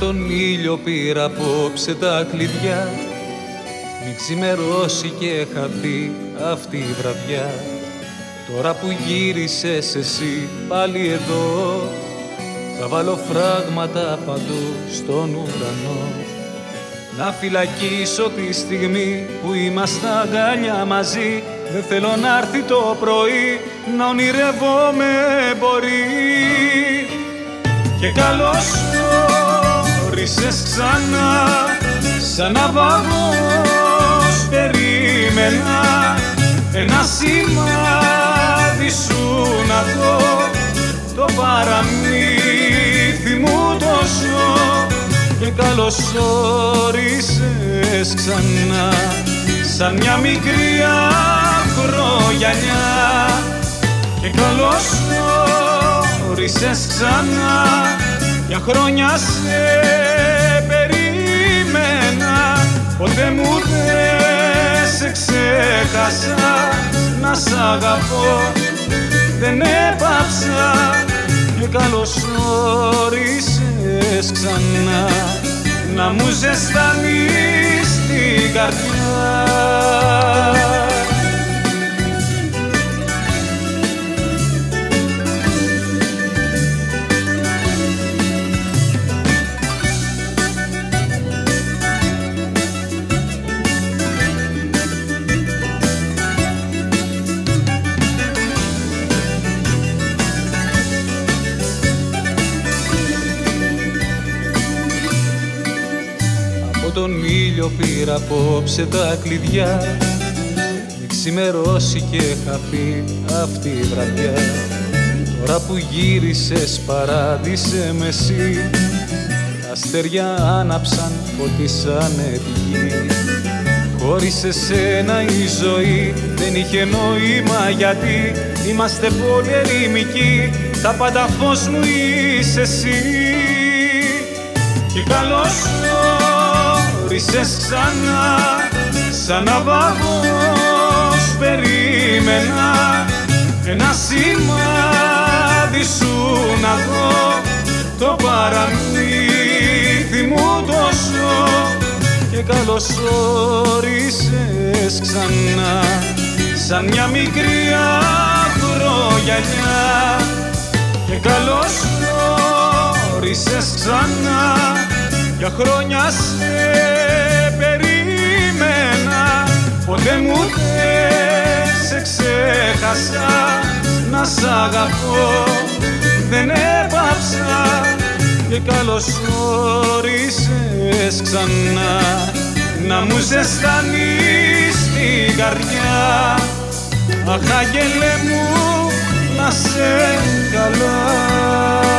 τον ήλιο πήρα απόψε τα κλειδιά. Μην ξημερώσει και χαθεί αυτή η βραδιά. Τώρα που γύρισες εσύ πάλι εδώ Θα βάλω φράγματα παντού στον ουρανό. Να φυλακίσω τη στιγμή που είμαστε αγκαλιά μαζί. Δεν θέλω να έρθει το πρωί να ονειρεύομαι μπορεί Και καλώς όρισες ξανά σαν ναυαγός περίμενα. Ένα σημάδι σου να δω το παραμύθι μου τόσο και καλώς όρισες ξανά σαν μια μικρή ακρογιαλιά και καλώς όρισες ξανά για χρόνια σε περίμενα ποτέ μου δεν σε ξέχασα. Να σ' αγαπώ δεν έπαψα και καλώς όρισες ξανά. Να μου ζεστανείς την καρδιά τον ήλιο πήρα απόψε τα κλειδιά. Μη ξημερώσει και χαθεί αυτή η βραδιά. Τώρα που γύρισες παράδεισε με εσύ. Τα αστέρια άναψαν, φωτίσανε τη γη. Χωρίς εσένα η ζωή δεν είχε νόημα γιατί. Είμαστε πολύ ερημικοί, τα πάντα φως μου είσαι εσύ. Και καλώς όρισες ξανά σαν ναυαγός περίμενα ένα σημάδι σου να δω. Το παραμύθι μου τόσο και καλώς όρισες ξανά. Σαν μια μικρή ακρογιαλιά και καλώς όρισες ξανά. Για χρόνια σε περίμενα Ποτέ μου δεν σε ξέχασα Να σ' αγαπώ. Δεν έπαψα Και καλώς όρισες ξανά. Να μου ζεστανείς την καρδιά. Αχ, αγγέλε μου, να σε καλά